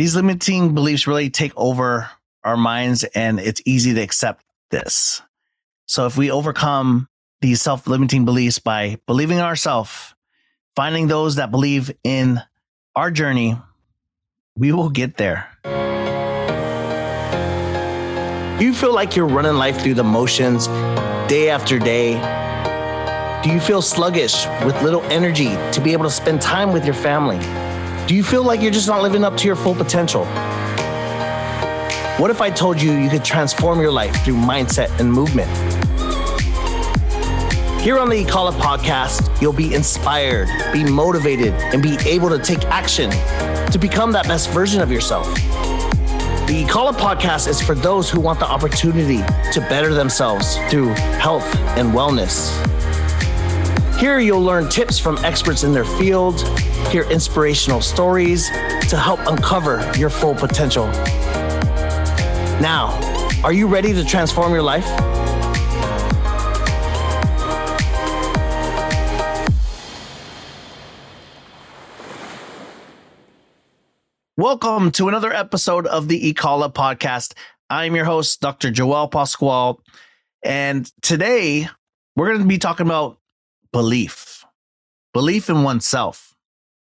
these limiting beliefs really take over our minds and it's easy to accept this. So if we overcome these self limiting beliefs by believing in ourselves, finding those that believe in our journey, we will get there. Do you feel like you're running life through the motions day after day? Do you feel sluggish with little energy to be able to spend time with your family? Do you feel like you're just not living up to your full potential? What if I told you you could transform your life through mindset and movement? Here on the Ikala podcast, you'll be inspired, be motivated, and be able to take action to become that best version of yourself. The Ikala podcast is for those who want the opportunity to better themselves through health and wellness. Here you'll learn tips from experts in their field, hear inspirational stories to help uncover your full potential. Now, are you ready to transform your life? Welcome to another episode of the Ikala podcast. I'm your host, Dr. Joewel Pascual. And today we're going to be talking about belief, belief in oneself.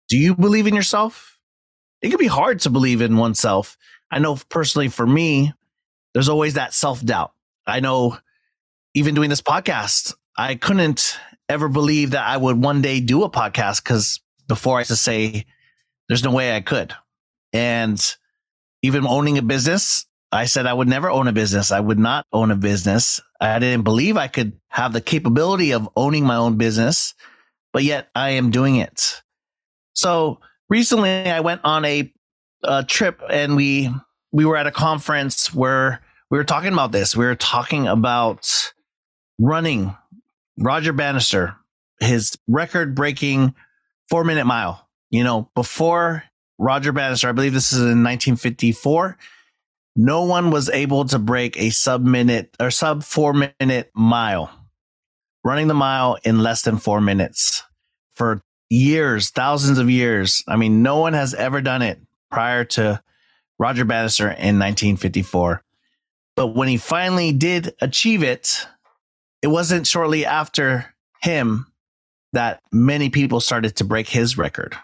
Do you believe in yourself? It can be hard to believe in oneself. I know personally for me, there's always that self doubt. I know even doing this podcast, I couldn't ever believe that I would one day do a podcast because before I used to say, there's no way I could. And even owning a business, I said I would never own a business. I would not own a business. I didn't believe I could have the capability of owning my own business, but yet I am doing it. So recently I went on a, a trip and we we were at a conference where we were talking about this. We were talking about running Roger Bannister, his record breaking four minute mile. You know, before Roger Bannister, I believe this is in 1954. No one was able to break a sub minute or sub four minute mile, running the mile in less than four minutes for years, thousands of years. I mean, no one has ever done it prior to Roger Bannister in 1954. But when he finally did achieve it, it wasn't shortly after him that many people started to break his record.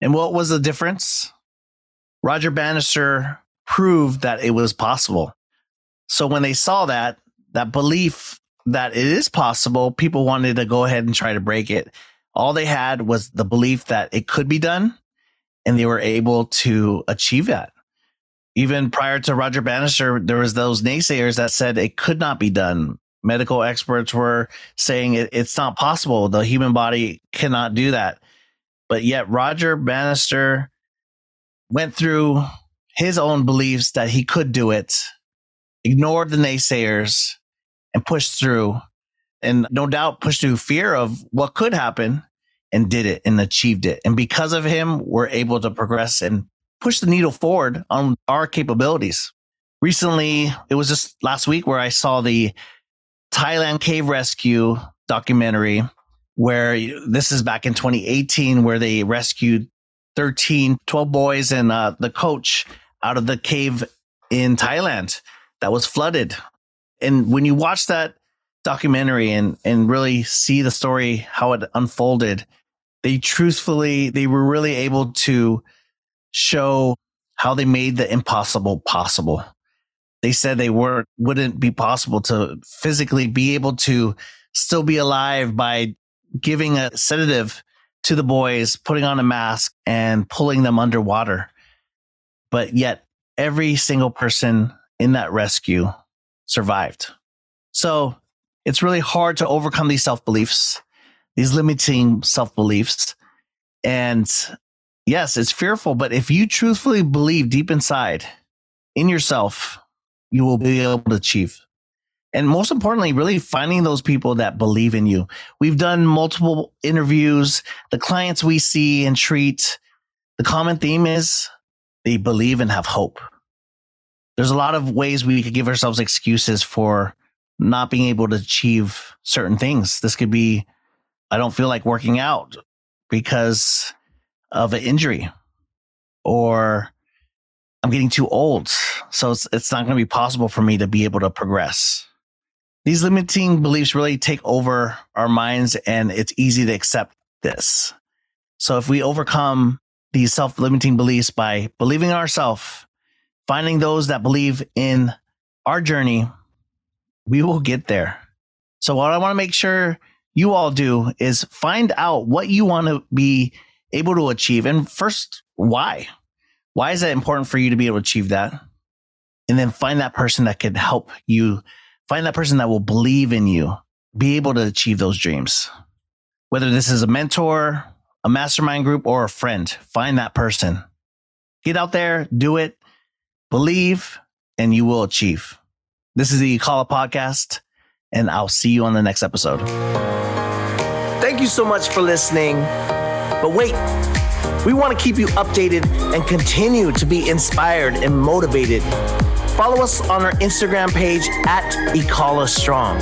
And what was the difference? Roger Bannister proved that it was possible. So when they saw that, that belief that it is possible, people wanted to go ahead and try to break it. All they had was the belief that it could be done, and they were able to achieve that. Even prior to Roger Bannister, there was those naysayers that said it could not be done. Medical experts were saying it, it's not possible. The human body cannot do that. But yet Roger Bannister went through his own beliefs that he could do it, ignored the naysayers, and pushed through. And no doubt pushed through fear of what could happen and did it and achieved it. And because of him, we're able to progress and push the needle forward on our capabilities. Recently, it was just last week where I saw the Thailand cave rescue documentary where this is back in 2018 where they rescued 13 12 boys and uh, the coach out of the cave in thailand that was flooded and when you watch that documentary and and really see the story how it unfolded they truthfully they were really able to show how they made the impossible possible they said they weren't wouldn't be possible to physically be able to still be alive by giving a sedative to the boys, putting on a mask and pulling them underwater. But yet, every single person in that rescue survived. So it's really hard to overcome these self beliefs, these limiting self beliefs. And yes, it's fearful, but if you truthfully believe deep inside in yourself, you will be able to achieve and most importantly, really finding those people that believe in you. We've done multiple interviews. The clients we see and treat, the common theme is they believe and have hope. There's a lot of ways we could give ourselves excuses for not being able to achieve certain things. This could be, I don't feel like working out because of an injury, or I'm getting too old. So it's, it's not going to be possible for me to be able to progress. These limiting beliefs really take over our minds and it's easy to accept this. So if we overcome these self limiting beliefs by believing in ourselves, finding those that believe in our journey, we will get there. So what I want to make sure you all do is find out what you want to be able to achieve. And first, why? Why is that important for you to be able to achieve that? And then find that person that can help you, find that person that will believe in you, be able to achieve those dreams. Whether this is a mentor, a mastermind group, or a friend, find that person. Get out there, do it, believe, and you will achieve. This is the Call podcast, and I'll see you on the next episode. Thank you so much for listening. But wait, we want to keep you updated and continue to be inspired and motivated. Follow us on our Instagram page at Ikala Strong.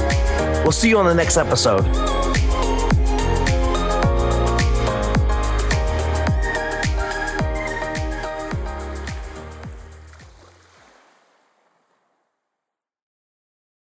We'll see you on the next episode.